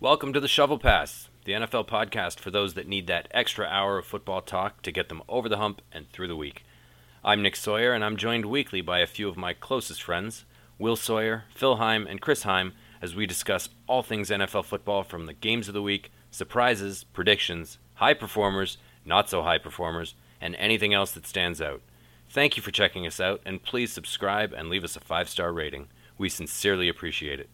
Welcome to the Shovel Pass, the NFL podcast for those that need that extra hour of football talk to get them over the hump and through the week. I'm Nick Sawyer, and I'm joined weekly by a few of my closest friends, Will Sawyer, Phil Heim, and Chris Heim, as we discuss all things NFL football from the games of the week, surprises, predictions, high performers, not so high performers, and anything else that stands out. Thank you for checking us out, and please subscribe and leave us a five star rating. We sincerely appreciate it.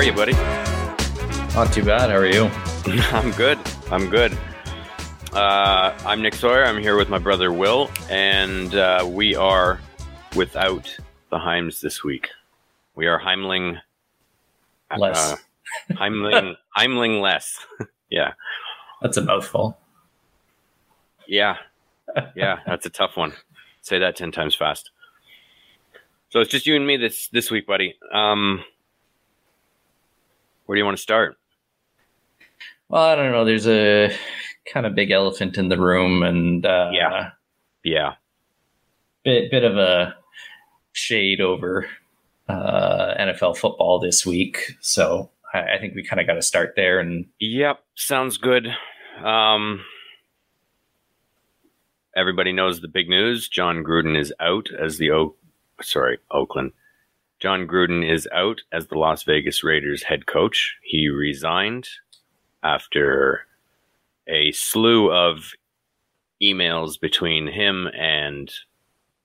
Are you, buddy? Not too bad. How are you? I'm good. I'm good. Uh, I'm Nick Sawyer. I'm here with my brother Will, and uh, we are without the Heims this week. We are Heimling Less. Uh, Heimling Heimling less. yeah, That's a mouthful. yeah, yeah. That's a tough one. Say that ten times fast. So it's just you and me this this week, buddy. Um, where do you want to start? Well, I don't know. There's a kind of big elephant in the room, and uh, Yeah. Yeah, bit bit of a shade over uh, NFL football this week. So I, I think we kind of got to start there. And Yep, sounds good. Um, everybody knows the big news. Jon Gruden is out as the o- sorry Oakland. Jon Gruden is out as the Las Vegas Raiders head coach. He resigned after a slew of emails between him and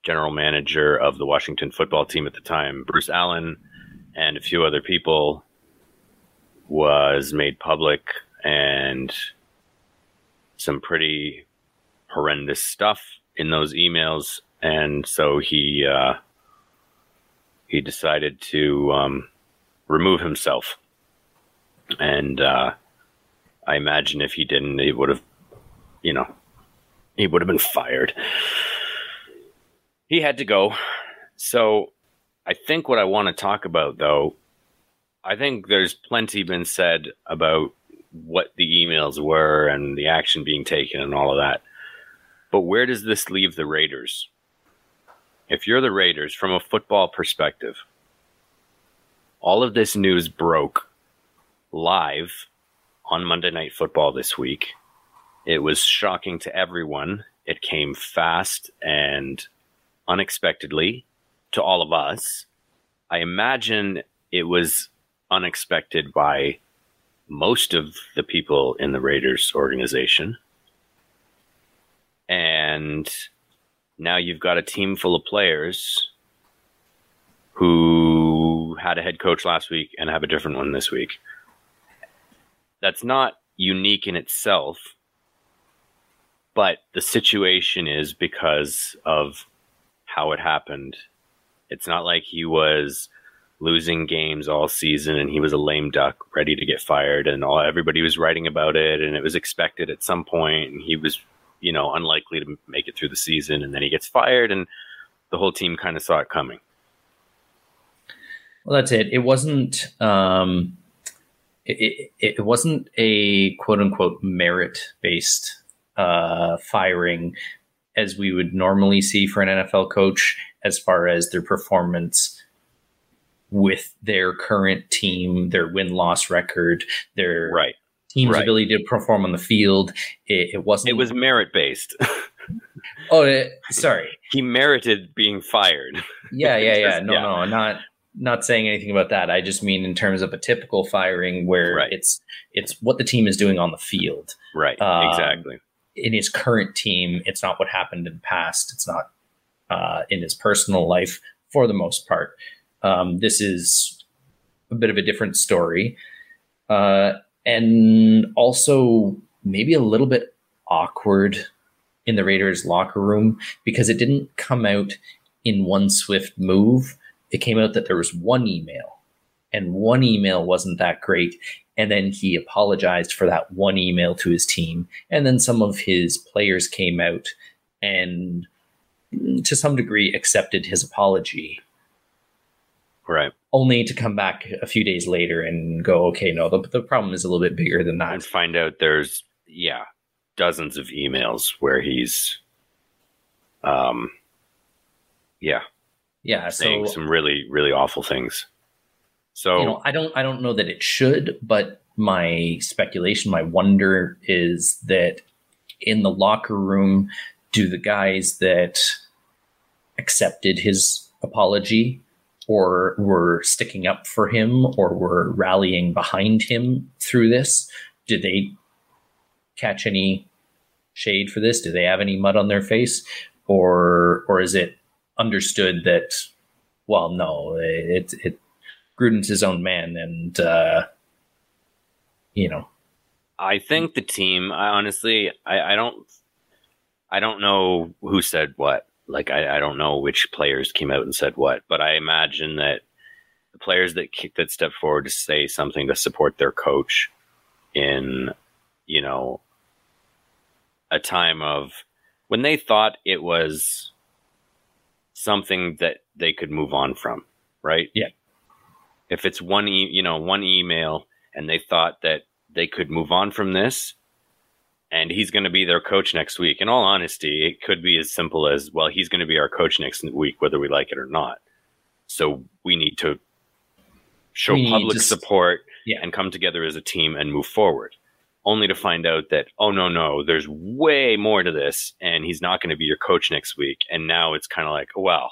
general manager of the Washington football team at the time, Bruce Allen, and a few other people was made public and some pretty horrendous stuff in those emails and so he uh, he decided to um, remove himself and uh, I imagine if he didn't he would have you know he would have been fired he had to go so I think what I want to talk about though I think there's plenty been said about what the emails were and the action being taken and all of that. But where does this leave the Raiders? If you're the Raiders from a football perspective, all of this news broke live on Monday Night Football this week. It was shocking to everyone. It came fast and unexpectedly to all of us. I imagine it was unexpected by most of the people in the Raiders organization. And now you've got a team full of players who had a head coach last week and have a different one this week. That's not unique in itself, but the situation is because of how it happened. It's not like he was losing games all season and he was a lame duck ready to get fired and all everybody was writing about it and it was expected at some point and he was you know unlikely to make it through the season and then he gets fired and the whole team kind of saw it coming well, that's it. It wasn't. Um, it, it, it wasn't a quote unquote merit based uh, firing as we would normally see for an NFL coach, as far as their performance with their current team, their win loss record, their right team's Right. ability to perform on the field. It, it wasn't. it was merit based Oh, sorry. he merited being fired Yeah, yeah, yeah. No, yeah. no, not not saying anything about that. I just mean in terms of a typical firing where Right. it's it's what the team is doing on the field. right Um, exactly In his current team, it's not what happened in the past. It's not uh, in his personal life for the most part. Um, this is a bit of a different story, uh, and also maybe a little bit awkward in the Raiders locker room because it didn't come out in one swift move. It came out that there was one email, and one email wasn't that great. And then he apologized for that one email to his team. And then some of his players came out and, to some degree, accepted his apology. Right. Only to come back a few days later and go, okay, no, the, the problem is a little bit bigger than that. And find out there's, yeah, dozens of emails where he's, um, yeah, Yeah. saying So some really, really awful things. So, you know, I don't I don't know that it should, but my speculation, my wonder is that in the locker room, do the guys that accepted his apology or were sticking up for him or were rallying behind him through this, did they catch any shade for this? Do they have any mud on their face? Or or is it understood that well no, it it Gruden's his own man, and uh, you know, I think the team. I honestly, I, I don't, I don't know who said what. Like, I, I don't know which players came out and said what, but I imagine that the players that that step forward to say something to support their coach in, you know, a time of when they thought it was something that they could move on from, right? Yeah. If it's one, e- you know, one email, and they thought that they could move on from this, and he's going to be their coach next week. In all honesty, it could be as simple as, well, he's going to be our coach next week, whether we like it or not. So we need to show We public support Yeah. and come together as a team and move forward. Only to find out that, oh, no, no, there's way more to this, and he's not going to be your coach next week. And now it's kind of like, well,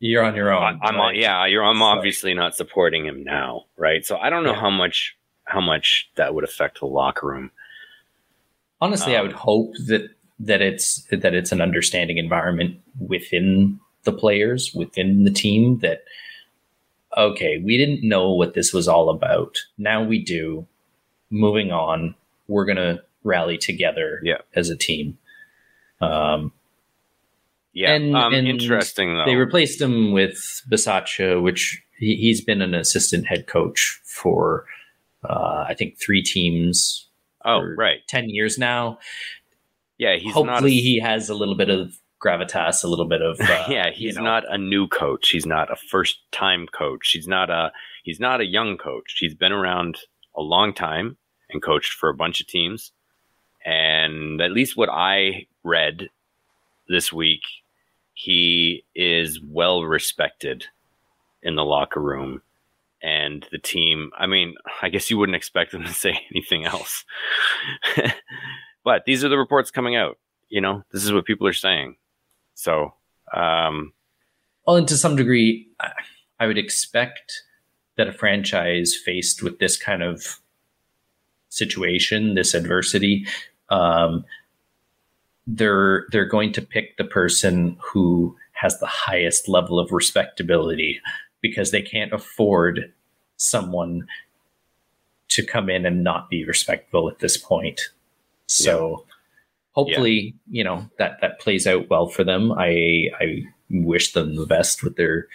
you're on your own. I'm right? yeah, you're I'm obviously not supporting him now, right? So I don't know Yeah. how much how much that would affect the locker room. Honestly, I Um, would hope that that it's that it's an understanding environment within the players, within the team. That okay, we didn't know what this was all about. Now we do. Moving on, we're gonna rally together Yeah. as a team. Um, Yeah, And- um, and interesting though. They replaced him with Bisaccia, which he, he's been an assistant head coach for, uh, I think, three teams oh, right. 10 years now. Yeah, he's Hopefully, not. A, he has a little bit of gravitas, a little bit of. Uh, yeah, you he's know, not a new coach. He's not a first time coach. He's not a he's not a young coach. He's been around a long time and coached for a bunch of teams. And at least what I read this week, he is well respected in the locker room and the team. I mean, I guess you wouldn't expect them to say anything else. but these are the reports coming out. You know, this is what people are saying. So, um, Well, and to some degree, I, would expect that a franchise faced with this kind of situation, this adversity, um, they're they're going to pick the person who has the highest level of respectability because they can't afford someone to come in and not be respectful at this point. So hopefully, you know, that that plays out well for them. I I wish them the best with their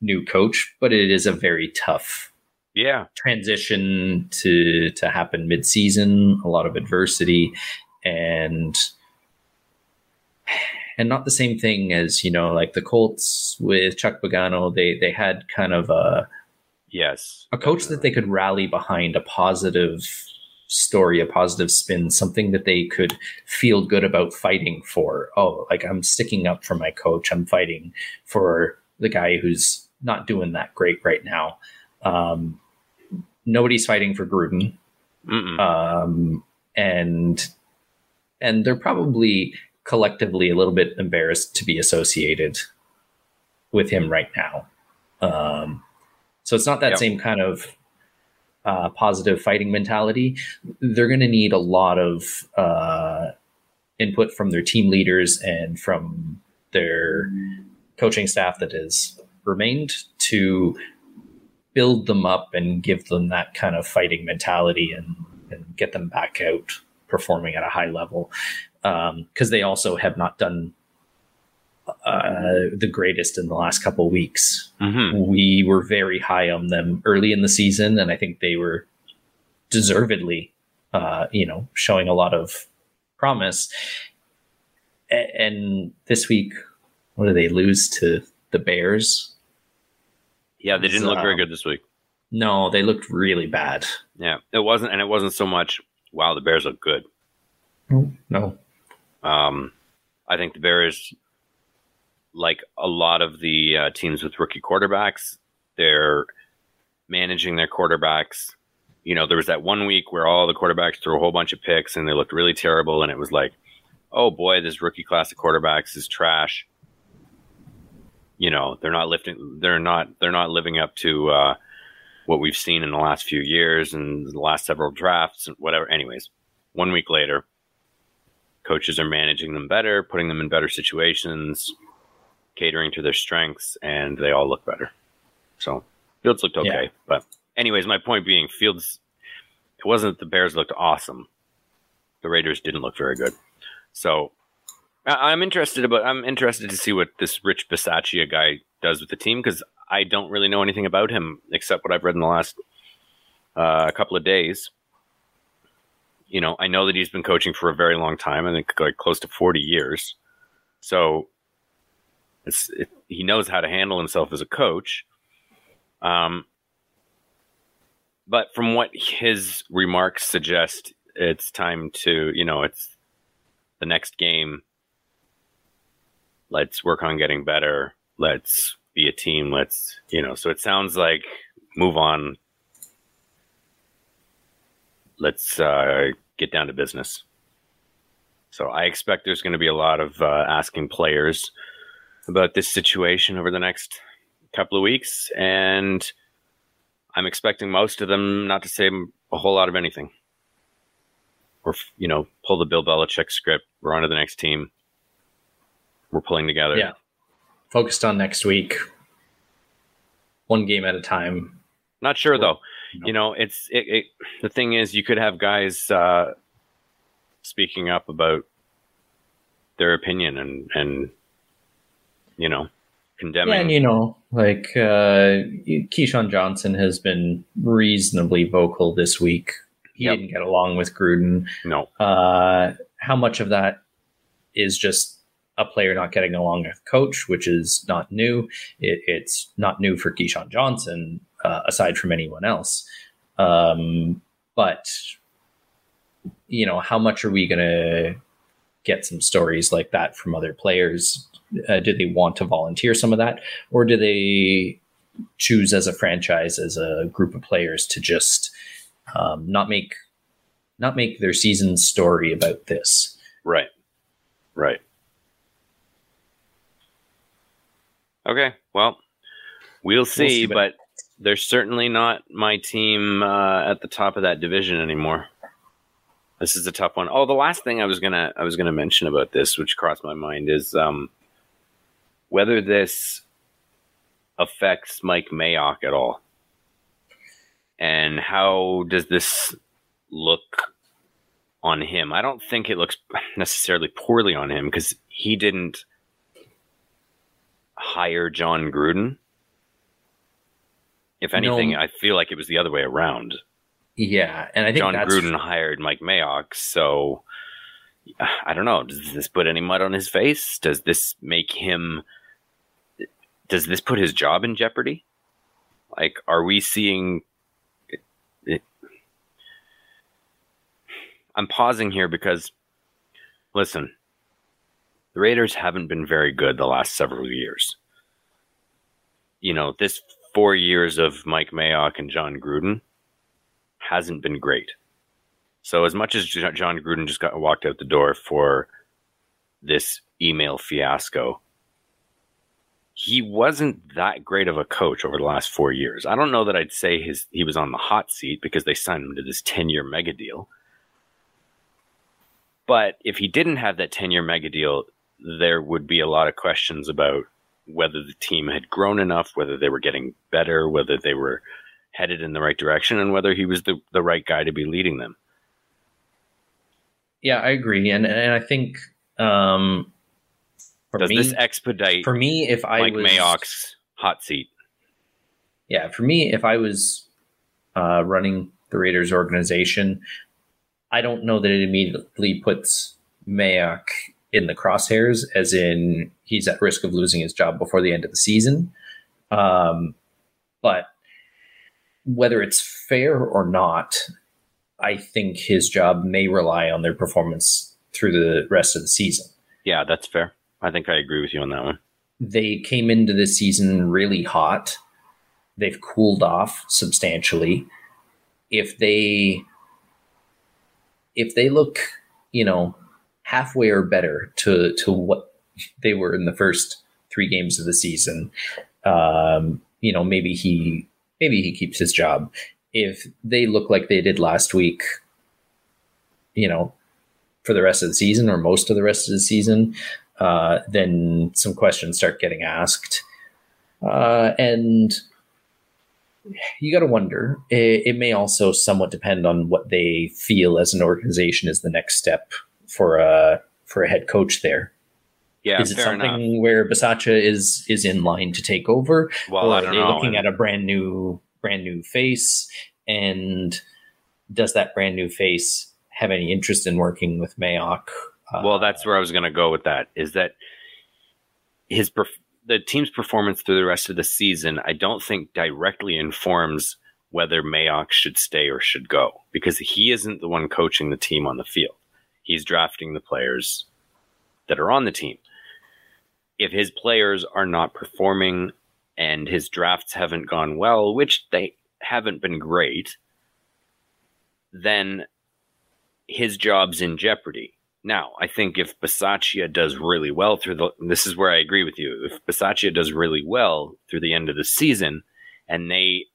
new coach, but it is a very tough yeah, transition to to happen mid-season, a lot of adversity and and not the same thing as, you know, like the Colts with Chuck Pagano, they they had kind of a yes, a coach that they could rally behind a positive story, a positive spin, something that they could feel good about fighting for. Oh, like I'm sticking up for my coach. I'm fighting for the guy who's not doing that great right now. Um, nobody's fighting for Gruden, um, and and they're probably collectively a little bit embarrassed to be associated with him right now. Um, so it's not that Yeah. same kind of uh, positive fighting mentality. They're going to need a lot of uh, input from their team leaders and from their coaching staff that has remained to build them up and give them that kind of fighting mentality and, and get them back out performing at a high level because they also have not done uh, the greatest in the last couple weeks. Mhm. We were very high on them early in the season, and I think they were deservedly, uh, you know, showing a lot of promise. A- and this week, what do they lose to the the Bears. Yeah, they didn't look very good this week. No, they looked really bad. Yeah, it wasn't, and it wasn't so much. Wow, the Bears look good. No, Um, I think the Bears, like a lot of the uh, teams with rookie quarterbacks, they're managing their quarterbacks. You know, there was that one week where all the quarterbacks threw a whole bunch of picks and they looked really terrible, and it was like, oh boy, this rookie class of quarterbacks is trash. You know, they're not lifting, they're not, they're not living up to uh, what we've seen in the last few years and the last several drafts and whatever. Anyways, one week later, coaches are managing them better, putting them in better situations, catering to their strengths, and they all look better. So Fields looked okay, Yeah. but anyways, my point being, Fields. It wasn't that the Bears looked awesome. The Raiders didn't look very good. So I- I'm interested about. I'm interested to see what this Rich Bisaccia guy does with the team because I don't really know anything about him except what I've read in the last uh, couple of days you know, I know that he's been coaching for a very long time. I think like close to forty years. So it's it, he knows how to handle himself as a coach. Um, but from what his remarks suggest, it's time to you know it's the next game. Let's work on getting better. Let's be a team. Let's you know. So it sounds like move on let's uh, get down to business. So I expect there's going to be a lot of uh, asking players about this situation over the next couple of weeks, and I'm expecting most of them not to say a whole lot of anything, or you know, pull the Bill Belichick script. We're on to the next team. We're pulling together. Yeah. focused on next week, one game at a time. Not sure though. You know, it's it, it. The thing is, you could have guys uh, speaking up about their opinion and and you know condemning. Yeah, and you know, like uh, Keyshawn Johnson has been reasonably vocal this week. He Yep. didn't get along with Gruden. no, Uh, how much of that is just a player not getting along with coach, which is not new. It, it's not new for Keyshawn Johnson, uh, aside from anyone else. Um, but you know, how much are we going to get some stories like that from other players? Uh, do they want to volunteer some of that, or do they choose as a franchise, as a group of players, to just um, not make not make their season story about this? right, right. Okay, well, we'll see, see, but, but- they're certainly not my team uh, at the top of that division anymore. This is a tough one. Oh, the last thing I was gonna I was gonna mention about this, which crossed my mind, is um, whether this affects Mike Mayock at all, and how does this look on him? I don't think it looks necessarily poorly on him because he didn't hire Jon Gruden. If anything, No. I feel like it was the other way around. Yeah, and I think Jon Gruden hired Mike Mayock, so I don't know. Does this put any mud on his face? Does this make him? Does this put his job in jeopardy? Like, are we seeing? It, it, I'm pausing here because, listen, the Raiders haven't been very good the last several years. You know, this four years of Mike Mayock and Jon Gruden hasn't been great. So as much as Jon Gruden just got walked out the door for this email fiasco, he wasn't that great of a coach over the last four years. I don't know that I'd say his he was on the hot seat because they signed him to this ten year mega deal. But if he didn't have that ten year mega deal, there would be a lot of questions about whether the team had grown enough, whether they were getting better, whether they were headed in the right direction, and whether he was the, the right guy to be leading them. yeah, I agree, and and I think um, for Does me, this expedite for me, if I Mike was Mayock's hot seat? yeah, for me, if I was uh, running the Raiders organization, I don't know that it immediately puts Mayock in the crosshairs, as in he's at risk of losing his job before the end of the season. Um, but whether it's fair or not, I think his job may rely on their performance through the rest of the season. Yeah, that's fair. I think I agree with you on that one. They came into the season really hot. They've cooled off substantially. If they if they look, you know, halfway or better to to what they were in the first three games of the season, um, you know, maybe he maybe he keeps his job. If they look like they did last week, you know, for the rest of the season or most of the rest of the season, uh, then some questions start getting asked. Uh, and you got to wonder. It, it, may also somewhat depend on what they feel as an organization is the next step for a for a head coach there. Yeah, is it something enough. where Bisaccia is is in line to take over, well, or are they know. looking at a brand new brand new face? And does that brand new face have any interest in working with Mayock? Uh, well, that's where I was going to go with that. Is that his perf- the team's performance through the rest of the season? I don't think directly informs whether Mayock should stay or should go because he isn't the one coaching the team on the field. He's drafting the players that are on the team if his players are not performing and his drafts haven't gone well, which they haven't been great, then his job's in jeopardy. Now, I think if Bisaccia does really well through the this is where I agree with you. If Bisaccia does really well through the end of the season and they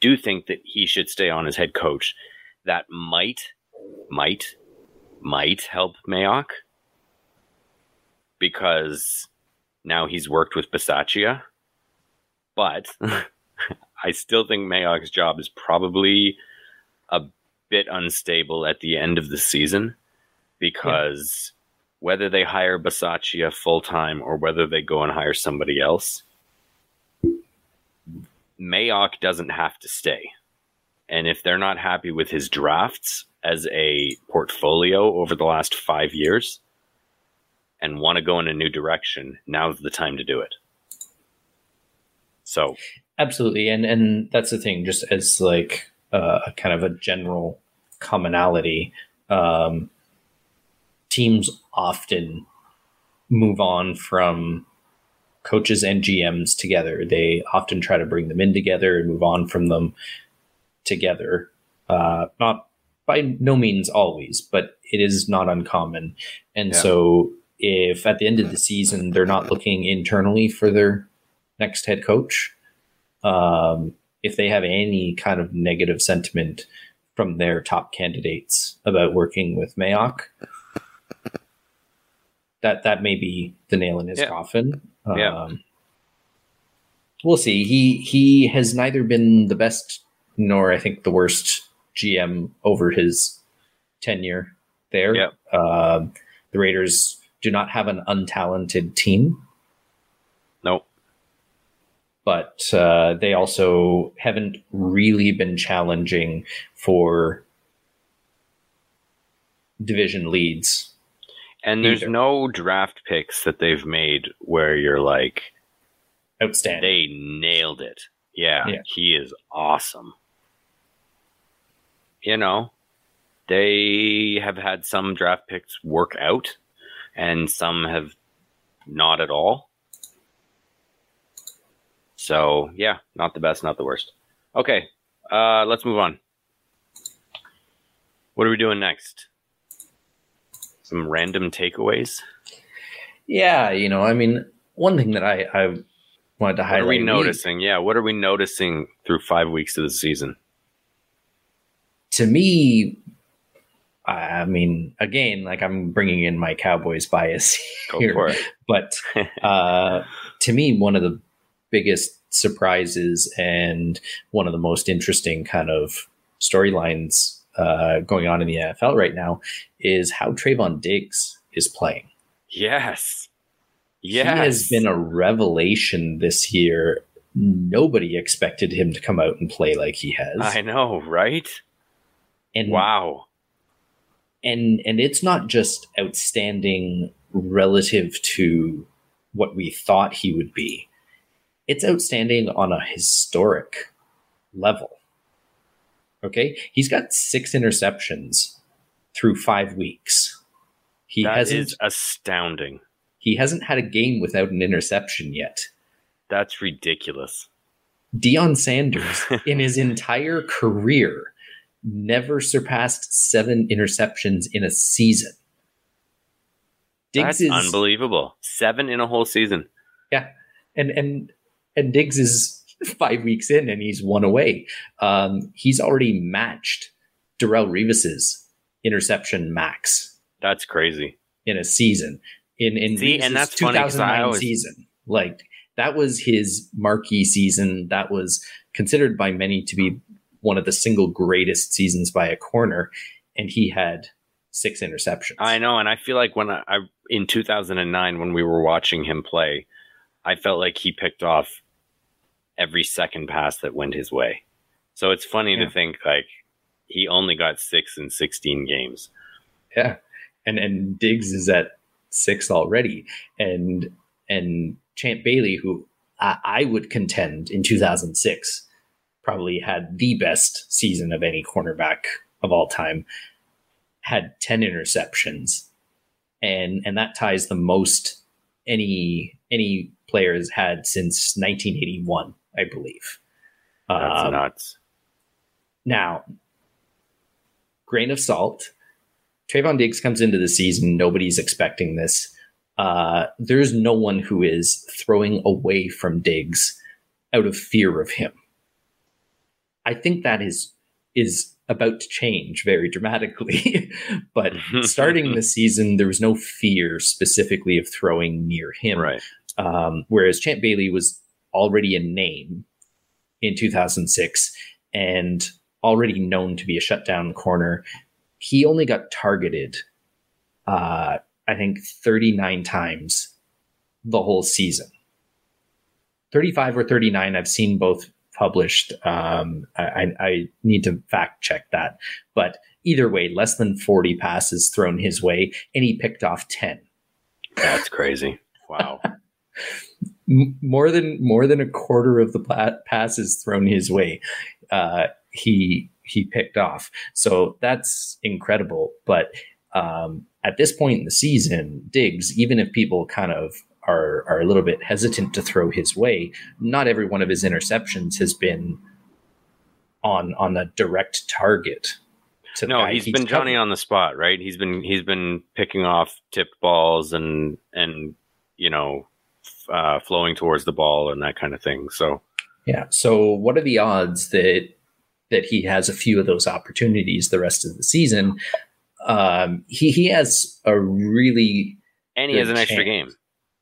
do think that he should stay on as head coach, that might might might help Mayock because now he's worked with Bisaccia. But I still think Mayock's job is probably a bit unstable at the end of the season because yeah. whether they hire Bisaccia full time or whether they go and hire somebody else, Mayock doesn't have to stay. And if they're not happy with his drafts as a portfolio over the last five years, and want to go in a new direction, now's the time to do it. So, absolutely, and and that's the thing. Just as like uh, kind of a general commonality, um, teams often move on from coaches and GMs together. They often try to bring them in together and move on from them together. Uh, not by no means always, but it is not uncommon. And yeah. so if at the end of the season they're not looking internally for their next head coach, um, if they have any kind of negative sentiment from their top candidates about working with Mayock, that that may be the nail in his yeah. coffin. Um, yeah. We'll see. He he has neither been the best nor I think the worst GM over his tenure there. Yep. Uh, the Raiders do not have an untalented team. Nope. But uh, they also haven't really been challenging for division leads. And there's either. no draft picks that they've made where you're like, outstanding. They nailed it. Yeah, yeah. he is awesome. You know, they have had some draft picks work out and some have not at all. So yeah, not the best, not the worst. Okay, uh, let's move on. What are we doing next? Some random takeaways. Yeah, you know, I mean, one thing that I I wanted to highlight. What are we noticing? yeah, what are we noticing through five weeks of the season? To me, I mean, again, like I'm bringing in my Cowboys bias here, but uh, to me, one of the biggest surprises and one of the most interesting kind of storylines uh, going on in the NFL right now is how Trevon Diggs is playing. Yes, yes, he has been a revelation this year. Nobody expected him to come out and play like he has. I know, right? And wow and and it's not just outstanding relative to what we thought he would be. It's outstanding on a historic level. Okay, he's got six interceptions through five weeks. He That hasn't is astounding. he hasn't had a game without an interception yet. That's ridiculous. Deion Sanders, in his entire career, never surpassed seven interceptions in a season. Diggs That's is unbelievable. Seven in a whole season. Yeah, and and and Diggs is five weeks in and he's one away. Um, he's already matched Darrelle Revis's interception max That's crazy. in a season. In in See, and that's funny 'cause I 2009 always- season, like that was his marquee season. That was considered by many to be one of the single greatest seasons by a corner, and he had six interceptions. I know, and I feel like when I, I in 2009 when we were watching him play, I felt like he picked off every second pass that went his way. So it's funny Yeah. to think like he only got six in 16 games. Yeah, and and Diggs is at six already, and and Champ Bailey, who I, I would contend in 2006 probably had the best season of any cornerback of all time, had 10 interceptions, and and that ties the most any any player has had since 1981, I believe. That's Um, nuts. now, grain of salt. Trayvon Diggs comes into the season. Nobody's expecting this. Uh, there's no one who is throwing away from Diggs out of fear of him. I think that is is about to change very dramatically. but starting the season, there was no fear specifically of throwing near him. Right. Um, whereas Champ Bailey was already a name in 2006 and already known to be a shutdown corner. He only got targeted, uh, I think, 39 times the whole season. 35 or 39. I've seen both published. Um, I, I- need to fact check that. But either way, less than 40 passes thrown his way, and he picked off 10. That's crazy. Wow. More than more than a quarter of the pa- passes thrown his way, uh, he he picked off. So that's incredible. But um, at this point in the season, Diggs, even if people kind of are are a little bit hesitant to throw his way, not every one of his interceptions has been on on a direct target. To no, he's been Johnny covering. on the spot, right? He's been he's been picking off tipped balls and and you know uh, flowing towards the ball and that kind of thing. So Yeah. So what are the odds that that he has a few of those opportunities the rest of the season? Um, he he has a really and he has an extra game,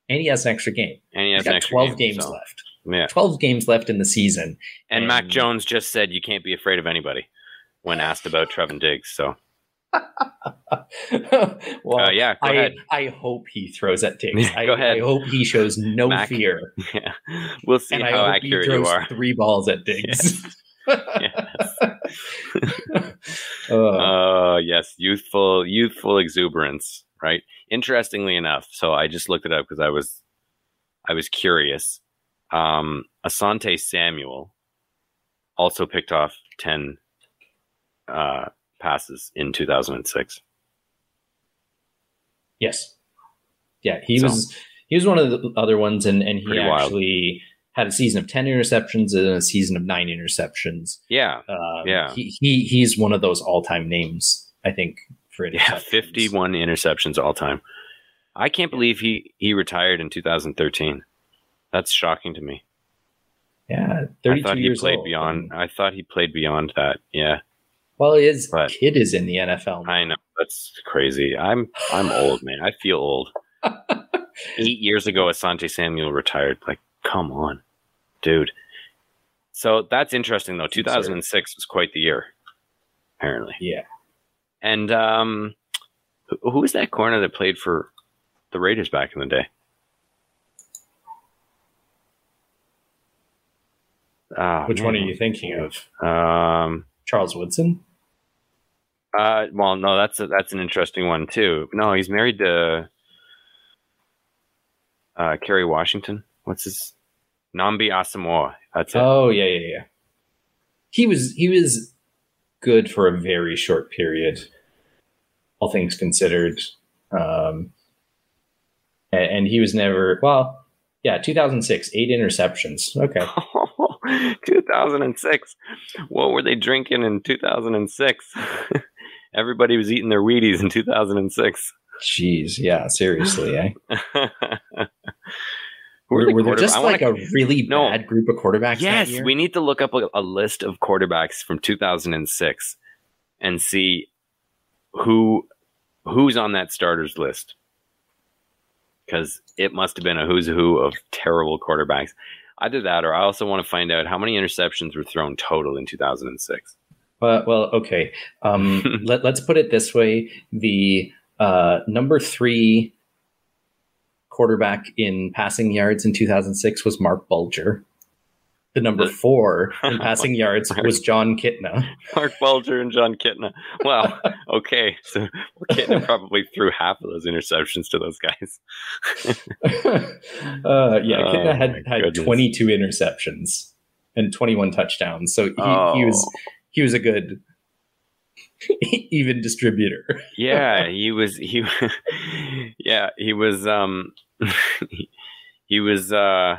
and he has an extra game. and he has got twelve game, games so, left. Yeah, Twelve games left in the season. and Mac Jones just said you can't be afraid of anybody when asked about Trevon Diggs. So well, uh, yeah, go I ahead. I hope he throws at Diggs. Yeah, I, go ahead. I hope he shows no Mac. fear, Yeah, we'll see and I how hope accurate he you are. three balls at Diggs. Yes. Uh, Oh yes, youthful, youthful exuberance, right? Interestingly enough, so I just looked it up because I was, I was curious. Um, Asante Samuel also picked off ten uh, passes in 2006. Yes. Yeah, he So- was he was one of the other ones, and and he Pretty wild. actually had a season of ten interceptions and a season of nine interceptions. Yeah, Um, Yeah. he, he he's one of those all time names. I think for yeah, 51 interceptions all time. I can't believe he he retired in 2013. That's shocking to me. Yeah, I thought two he years played old. beyond. I thought he played beyond that. Yeah. Well, his But- kid is in the NFL. now. I know that's crazy. I'm I'm old, man. I feel old. Eight years ago, Asante Samuel retired. Like, come on, dude. So that's interesting, though. 2006 was quite the year, apparently. Yeah. And um, who, was that corner that played for the Raiders back in the day? Ah, Which one are you thinking of? Um, Charles Woodson. Uh, well, no, that's a, that's an interesting one too. No, he's married to uh, Kerry Washington. What's his Nnamdi Asomugha? That's it. Oh yeah, yeah, yeah. He was he was good for a very short period, all things considered. Um, and, and he was never well. Yeah, 2006, eight interceptions. Okay. 2006. What were they drinking in 2006? Everybody was eating their Wheaties in 2006. Jeez, yeah, seriously, eh? Were, the were there just wanna- like a really No. bad group of quarterbacks? Yes, we need to look up a, a list of quarterbacks from 2006 and see who who's on that starters list. Because it must have been a who's who of terrible quarterbacks. Either that, or I also want to find out how many interceptions were thrown total in 2006. Well, well, okay. Um, let, let's put it this way: the uh, number three quarterback in passing yards in 2006 was Marc Bulger. The number four in passing yards was Jon Kitna. Marc Bulger and Jon Kitna. Well, okay, so Kitna probably threw half of those interceptions to those guys. uh, yeah, Oh, Kitna had, had goodness. 22 interceptions and 21 touchdowns. So he, he was Oh. he was a good even distributor. yeah he was he yeah he was um he was uh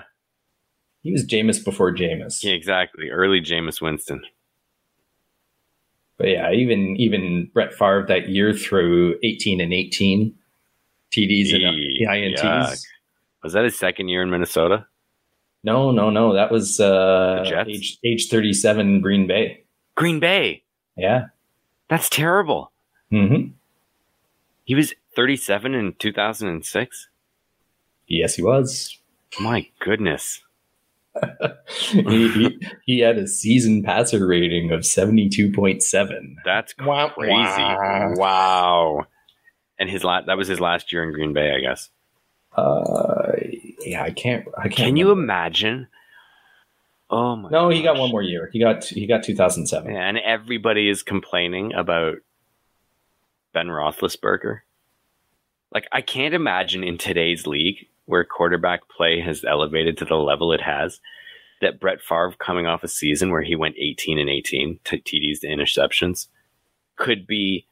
He was Jameis before Jameis. yeah, exactly early Jameis Winston But yeah, even even Brett Favre that year threw 18 and 18 TDs and INTs. yuck. was that his second year in Minnesota No, no, no. That was uh, age age 37 Green Bay. Green Bay Yeah. That's terrible hmm he was 37 in 2006 Yes, he was. my goodness he, he, he had a season passer rating of 72.7. that's Wow, crazy wow. wow and his last that was his last year in Green Bay I guess Uh, yeah, I can't. I can't. can you imagine oh my No, he got one more year. He got he got 2007. Yeah, and everybody is complaining about Ben Roethlisberger. Like, I can't imagine in today's league where quarterback play has elevated to the level it has that Brett Favre, coming off a season where he went 18 and 18 to TDs to interceptions, could be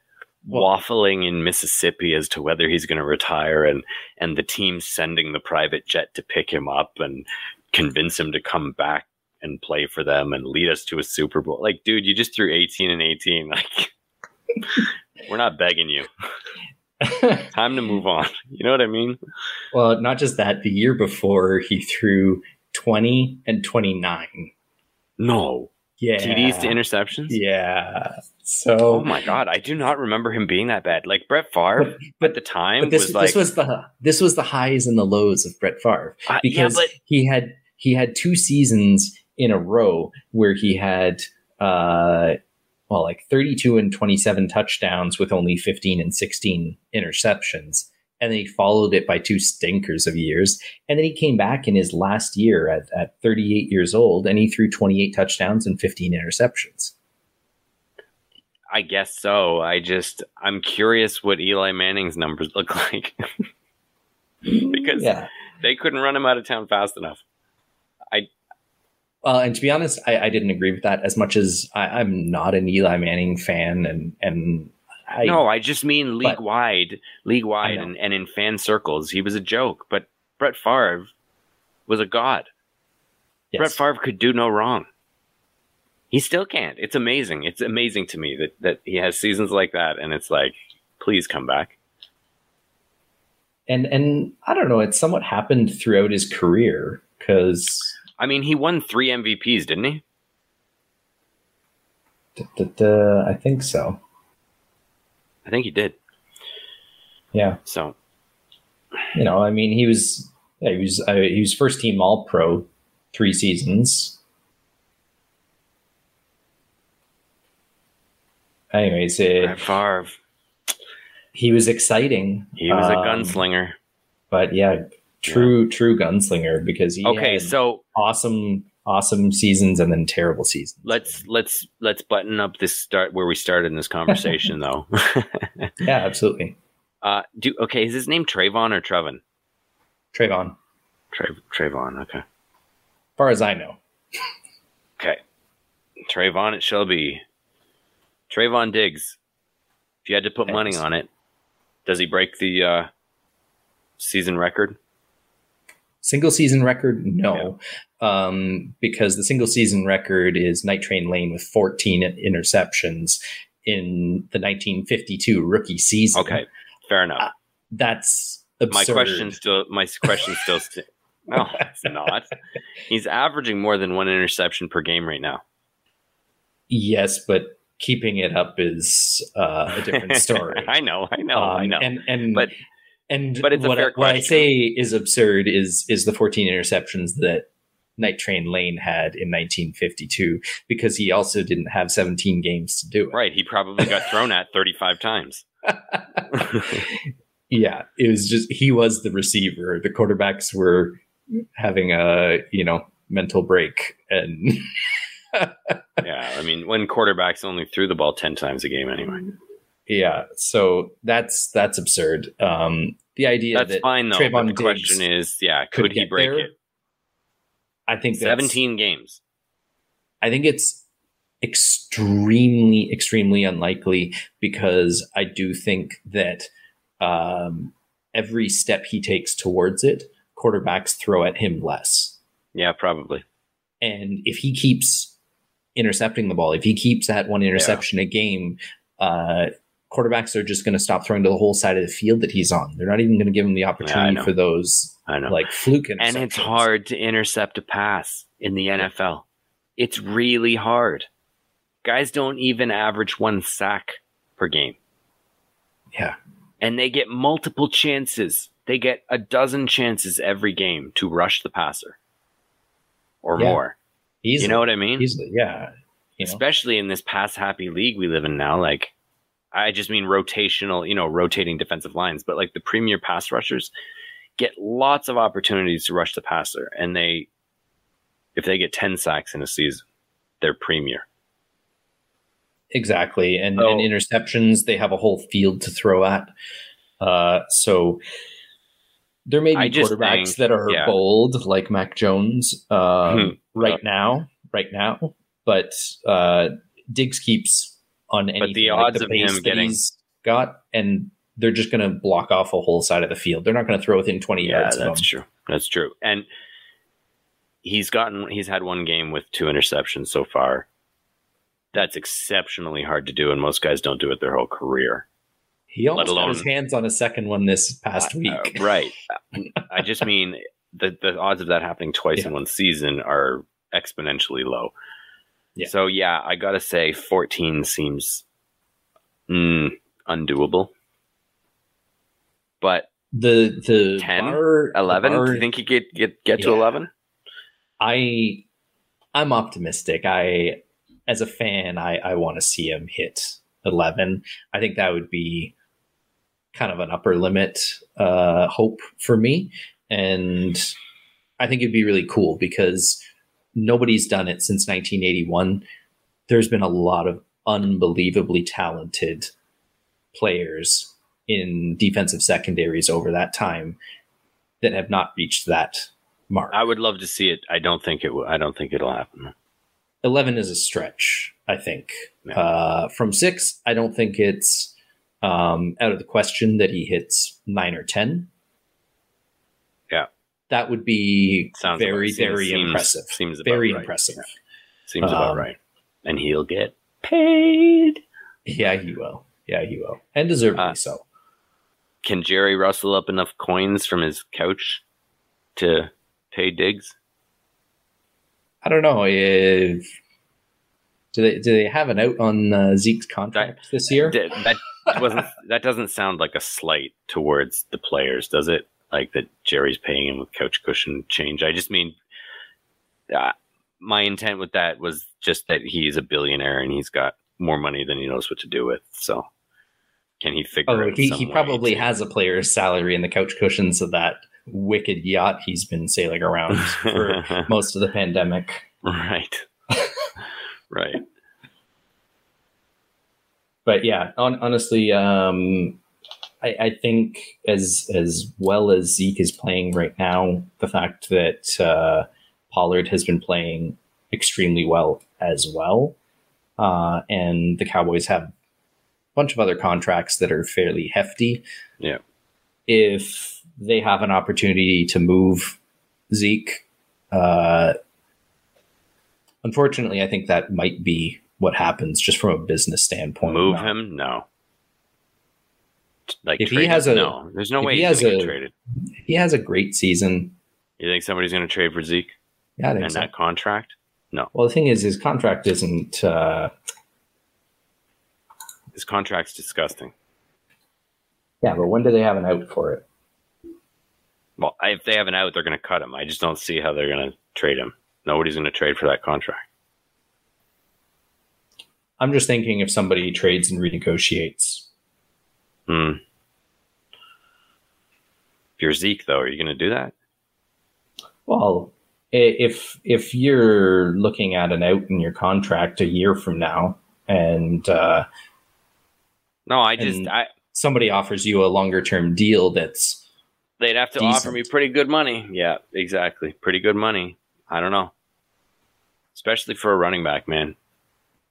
Well- waffling in Mississippi as to whether he's going to retire and and the team sending the private jet to pick him up and convince him to come back and play for them and lead us to a Super Bowl. Like, dude, you just threw 18 and 18. Like, we're not begging you. Time to move on. You know what I mean? well, not just that. The year before, he threw 20 and 29. No. Yeah. TDs to interceptions? Yeah. So Oh my God. I do not remember him being that bad. Like, Brett Favre but at the time but this, was like, this was the this was the highs and the lows of Brett Favre uh, yeah, because but he had he had two seasons in a row where he had uh well like 32 and 27 touchdowns with only 15 and 16 interceptions and then he followed it by two stinkers of years and then he came back in his last year at, at 38 years old and he threw 28 touchdowns and 15 interceptions I guess so. I just, I'm curious what Eli Manning's numbers look like. Because- yeah they couldn't run him out of town fast enough. Well, and to be honest, I, I didn't agree with that as much as I, I'm not an Eli Manning fan, and and I no, I just mean league wide, league wide, and, and in fan circles, he was a joke. But Brett Favre was a god. yes. Brett Favre could do no wrong. He still can't. It's amazing. It's amazing to me that that he has seasons like that, and it's like, please come back. and and I don't know, it somewhat happened throughout his career because I mean, he won three MVPs, didn't he? I think so. I think he did. Yeah, So you know, I mean, he was yeah, he was uh, he was first team All Pro three seasons. Anyways, it, Favre, he was exciting. he was a um, gunslinger. but yeah, true true gunslinger because he Okay, had so awesome awesome seasons and then terrible seasons. Let's let's let's button up this start where we started in this conversation, though. yeah, absolutely. Uh, do okay. Is his name Trayvon or Trevon? Trayvon. Tra- Trayvon. Okay. As far as I know. Okay. Trayvon, it shall be. Trayvon Diggs. If you had to put Thanks. money on it, does he break the uh, season record? Single season record, no, um, because the single season record is Night Train Lane with 14 interceptions in the 1952 rookie season. Okay, fair enough. Uh, That's absurd. my question still, my question still. St- no, it's not. He's averaging more than one interception per game right now. Yes, but keeping it up is uh, a different story. I know, I know, I Um, know. And and But- and but it's what, I, what I say is absurd is is the 14 interceptions that Night Train Lane had in 1952 because he also didn't have 17 games to do it. right, he probably got thrown at thirty-five times. Yeah, it was just he was the receiver. The quarterbacks were having a you know mental break, and yeah, I mean, when quarterbacks only threw the ball ten times a game anyway. yeah, so that's that's absurd. Um, the idea That's that fine though. Trevon the Diggs question is, yeah, could could he break there, it? I think that's- Seventeen games. I think it's extremely, extremely unlikely because I do think that um, every step he takes towards it, quarterbacks throw at him less. Yeah, probably. And if he keeps intercepting the ball, if he keeps that one interception a game, uh, quarterbacks are just going to stop throwing to the whole side of the field that he's on. They're not even going to give him the opportunity know. for those I know. like fluke and it's hard to intercept a pass in the NFL. It's really hard. Guys don't even average one sack per game. Yeah. And they get multiple chances. They get a dozen chances every game to rush the passer or Yeah. more. Easily, You know what I mean? easily, yeah. You know? Especially in this pass happy league we live in now. Like, I just mean rotational, you know, rotating defensive lines, but like the premier pass rushers get lots of opportunities to rush the passer. And they, if they get 10 sacks in a season, they're premier. Exactly. And, So- and interceptions, they have a whole field to throw at. Uh, so there may be quarterbacks think- that are yeah. bold, like Mac Jones, um, right Uh, now, right now. But uh, Diggs keeps on anything. the like odds of pace him getting- got, and they're just going to block off a whole side of the field. They're not going to throw within 20 Yeah, yards of that's true. That's true. And he's gotten, he's had one game with two interceptions so far. That's exceptionally hard to do. And most guys don't do it their whole career. He almost alone- got his hands on a second one this past week. Uh, right. I just mean the the odds of that happening twice in one season are exponentially low. Yeah. So yeah, I gotta say, fourteen seems mm, undoable. But the the 10, bar- the eleven, bar- do you think you could get get to eleven? I I'm optimistic. I as a fan, I I want to see him hit 11. I think that would be kind of an upper limit uh hope for me and I think it'd be really cool because nobody's done it since 1981. There's been a lot of unbelievably talented players in defensive secondaries over that time that have not reached that mark. I would love to see it. I don't think it will. I don't think it'll happen. 11 is a stretch, I think. Yeah. Uh, from six, I don't think it's um, out of the question that he hits nine or 10. That would be Sounds very, about- seems- very seems- impressive. Seems about very right. impressive. Seems about Um, right. And he'll get paid. Yeah, he will. Yeah, he will. And deservedly Uh, so. Can Jerry rustle up enough coins from his couch to pay Diggs? I don't know if. Do they, do they have an out on uh, Zeke's contract this year? D- That wasn't. that doesn't sound like a slight towards the players, does it? Like that Jerry's paying him with couch cushion change. I just mean, uh, my intent with that was just that he's a billionaire and he's got more money than he knows what to do with. So, can he figure? Oh, out he, he probably to- has a player's salary in the couch cushions of that wicked yacht he's been sailing around for most of the pandemic. Right. right. But yeah, on, honestly, um, I, I, think as as well as Zeke is playing right now, the fact that uh, Pollard has been playing extremely well as well, uh, and the Cowboys have a bunch of other contracts that are fairly hefty. Yeah. If they have an opportunity to move Zeke, uh, unfortunately, I think that might be what happens just from a business standpoint. Move him? No. Like if he has a no, there's no way he has a traded. He has a great season. You think somebody's going to trade for Zeke? Yeah, I think and so. that contract? No. Well, the thing is, his contract isn't. Uh, his contract's disgusting. Yeah, but when do they have an out for it? Well, if they have an out, they're going to cut him. I just don't see how they're going to trade him. Nobody's going to trade for that contract. I'm just thinking if somebody trades and renegotiates. Hmm. If you're Zeke, though, are you going to do that? Well, if if you're looking at an out in your contract a year from now, and uh, no, I just I somebody offers you a longer term deal that's they'd have to decent. offer me pretty good money. Yeah, exactly, pretty good money. I don't know, especially for a running back, man.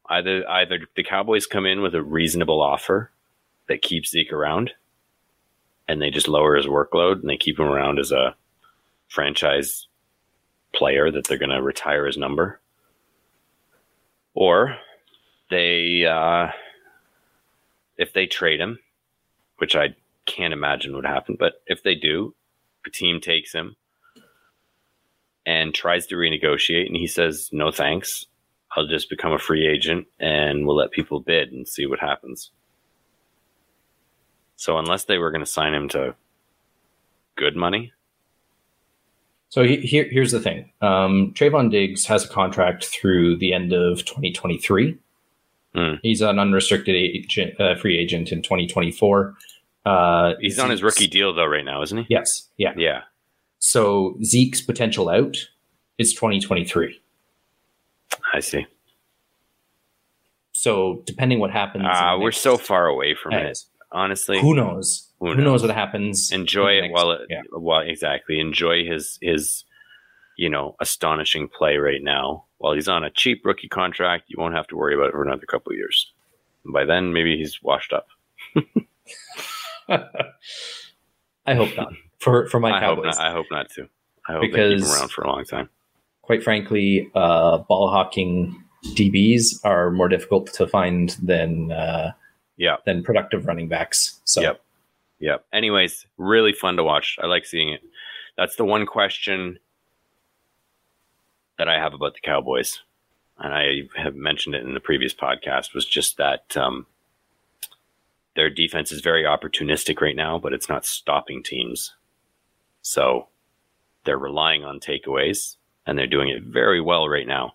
Either either the Cowboys come in with a reasonable offer that keeps Zeke around, and they just lower his workload and they keep him around as a franchise player that they're going to retire his number, or they uh, if they trade him, which I can't imagine would happen, but if they do, the team takes him and tries to renegotiate, and he says no thanks. I'll just become a free agent and we'll let people bid and see what happens. So unless they were going to sign him to good money, so he, here, here's the thing: um, Trevon Diggs has a contract through the end of 2023. Mm. He's an unrestricted agent, uh, free agent in 2024. Uh, He's Zeke's, on his rookie deal though, right now, isn't he? Yes. Yeah. Yeah. So Zeke's potential out is 2023. I see. So depending what happens, uh, we're so far away from it. Honestly, who knows? Who knows, who knows what happens? Enjoy it while it, yeah. while exactly enjoy his his you know astonishing play right now. While he's on a cheap rookie contract, you won't have to worry about it for another couple of years. And by then, maybe he's washed up. I hope not for for my I Cowboys. Hope not, I hope not too. I hope because, they keep him around for a long time. Quite frankly, uh, ball hawking DBs are more difficult to find than uh, yeah than productive running backs. So yep. Yep. Anyways, really fun to watch. I like seeing it. That's the one question that I have about the Cowboys, and I have mentioned it in the previous podcast, was just that um, their defense is very opportunistic right now, but it's not stopping teams. So they're relying on takeaways, and they're doing it very well right now.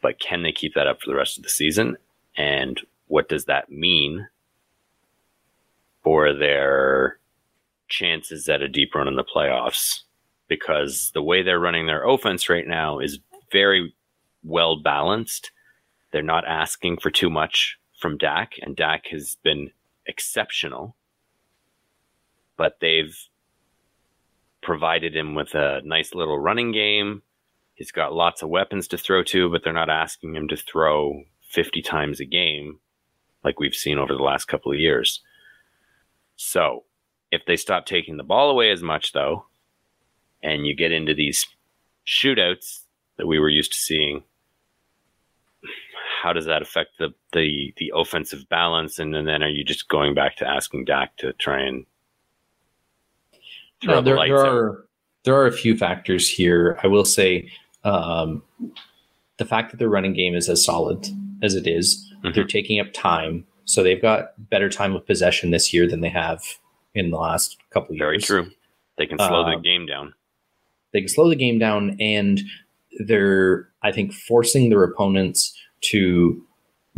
But can they keep that up for the rest of the season? And what does that mean for their chances at a deep run in the playoffs because the way they're running their offense right now is very well balanced. They're not asking for too much from Dak, and Dak has been exceptional. But they've provided him with a nice little running game. He's got lots of weapons to throw to, but they're not asking him to throw 50 times a game like we've seen over the last couple of years. So if they stop taking the ball away as much, though, and you get into these shootouts that we were used to seeing, how does that affect the the, the offensive balance? And, and then are you just going back to asking Dak to try and no, there, the there are there are a few factors here. I will say um, the fact that the running game is as solid as it is, mm-hmm. they're taking up time so they've got better time of possession this year than they have in the last couple of years. Very true. They can slow uh, the game down. They can slow the game down, and they're, I think, forcing their opponents to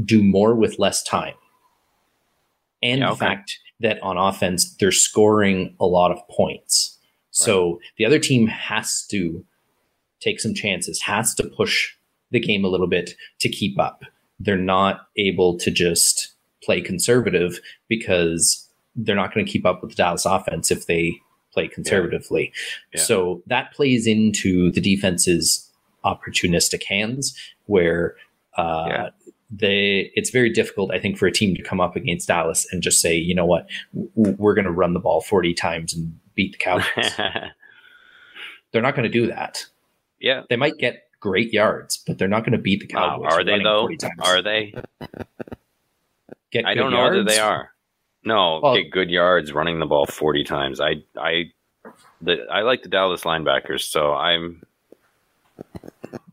do more with less time. And yeah, okay. the fact that on offense, they're scoring a lot of points. So right. the other team has to take some chances, has to push the game a little bit to keep up. They're not able to just play conservative because they're not going to keep up with the Dallas offense if they play conservatively. Yeah. So that plays into the defense's opportunistic hands where uh, Yeah. they it's very difficult I think for a team to come up against Dallas and just say, you know what, we're going to run the ball 40 times and beat the Cowboys. they're not going to do that. yeah. They might get great yards, but they're not going to beat the Cowboys. are they though? Are they? Get I don't know that yards? they are. No, Well- get good yards running the ball forty times. I I the I like the Dallas linebackers, so I'm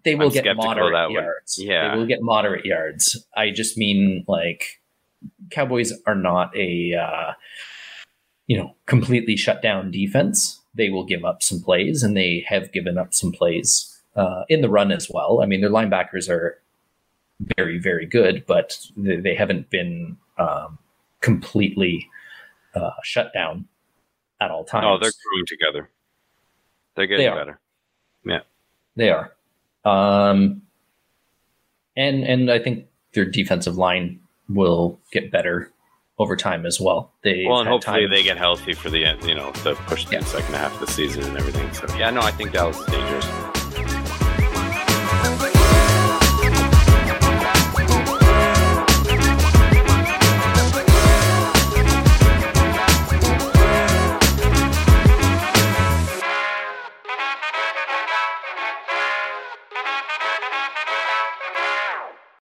They will I'm get moderate that way. yards. Yeah. They will get moderate yards. I just mean like Cowboys are not a uh, you know completely shut down defense. They will give up some plays, and they have given up some plays uh, in the run as well. I mean, their linebackers are very very good, but they, they haven't been um, completely uh, shut down at all times. oh they're growing together. They're getting They better. They are. Um, and and I think their defensive line will get better over time as well. They Well, and hopefully they get healthy for the end, you know, the push Yeah. the second half of the season and everything. So yeah, no, I think Dallas is dangerous.